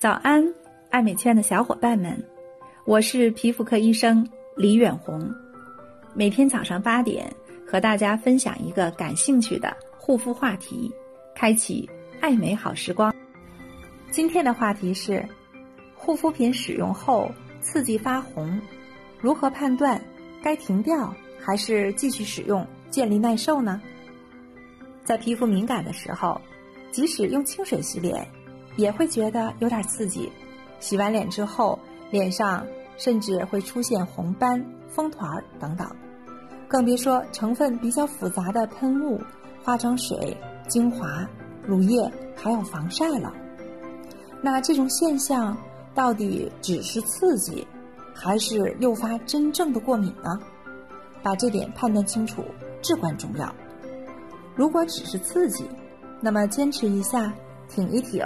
早安，爱美圈的小伙伴们，我是皮肤科医生李远红。每天早上八点，和大家分享一个感兴趣的护肤话题，开启爱美好时光。今天的话题是：护肤品使用后刺激发红，如何判断该停掉还是继续使用，建立耐受呢？在皮肤敏感的时候，即使用清水洗脸。也会觉得有点刺激，洗完脸之后，脸上甚至会出现红斑、风团等等，更别说成分比较复杂的喷雾、化妆水、精华、乳液，还有防晒了。那这种现象到底只是刺激，还是诱发真正的过敏呢？把这点判断清楚至关重要。如果只是刺激，那么坚持一下，挺一挺。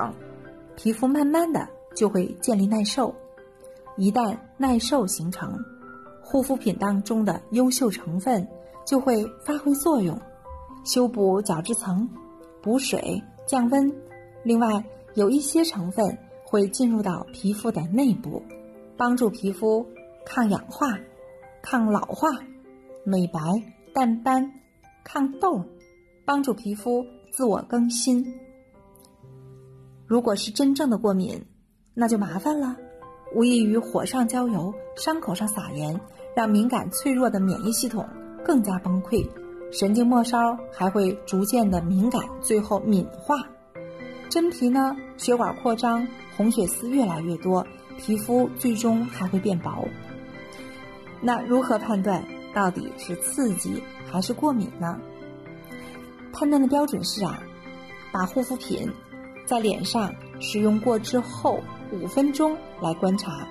皮肤慢慢的就会建立耐受，一旦耐受形成，护肤品当中的优秀成分就会发挥作用，修补角质层、补水、降温。另外，有一些成分会进入到皮肤的内部，帮助皮肤抗氧化、抗老化、美白、淡斑、抗痘，帮助皮肤自我更新。如果是真正的过敏，那就麻烦了，无异于火上浇油，伤口上撒盐，让敏感脆弱的免疫系统更加崩溃，神经末梢还会逐渐的敏感，最后敏化，真皮呢血管扩张，红血丝越来越多，皮肤最终还会变薄。那如何判断到底是刺激还是过敏呢？判断的标准是啊，把护肤品。在脸上使用过之后五分钟来观察，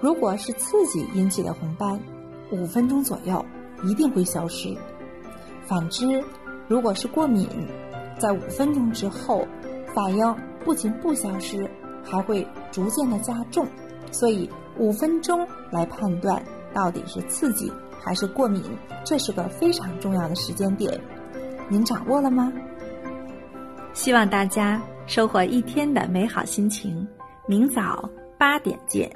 如果是刺激引起的红斑，五分钟左右一定会消失。反之，如果是过敏，在五分钟之后，反应不仅不消失，还会逐渐的加重。所以五分钟来判断到底是刺激还是过敏，这是个非常重要的时间点。您掌握了吗？希望大家。收获一天的美好心情，明早八点见。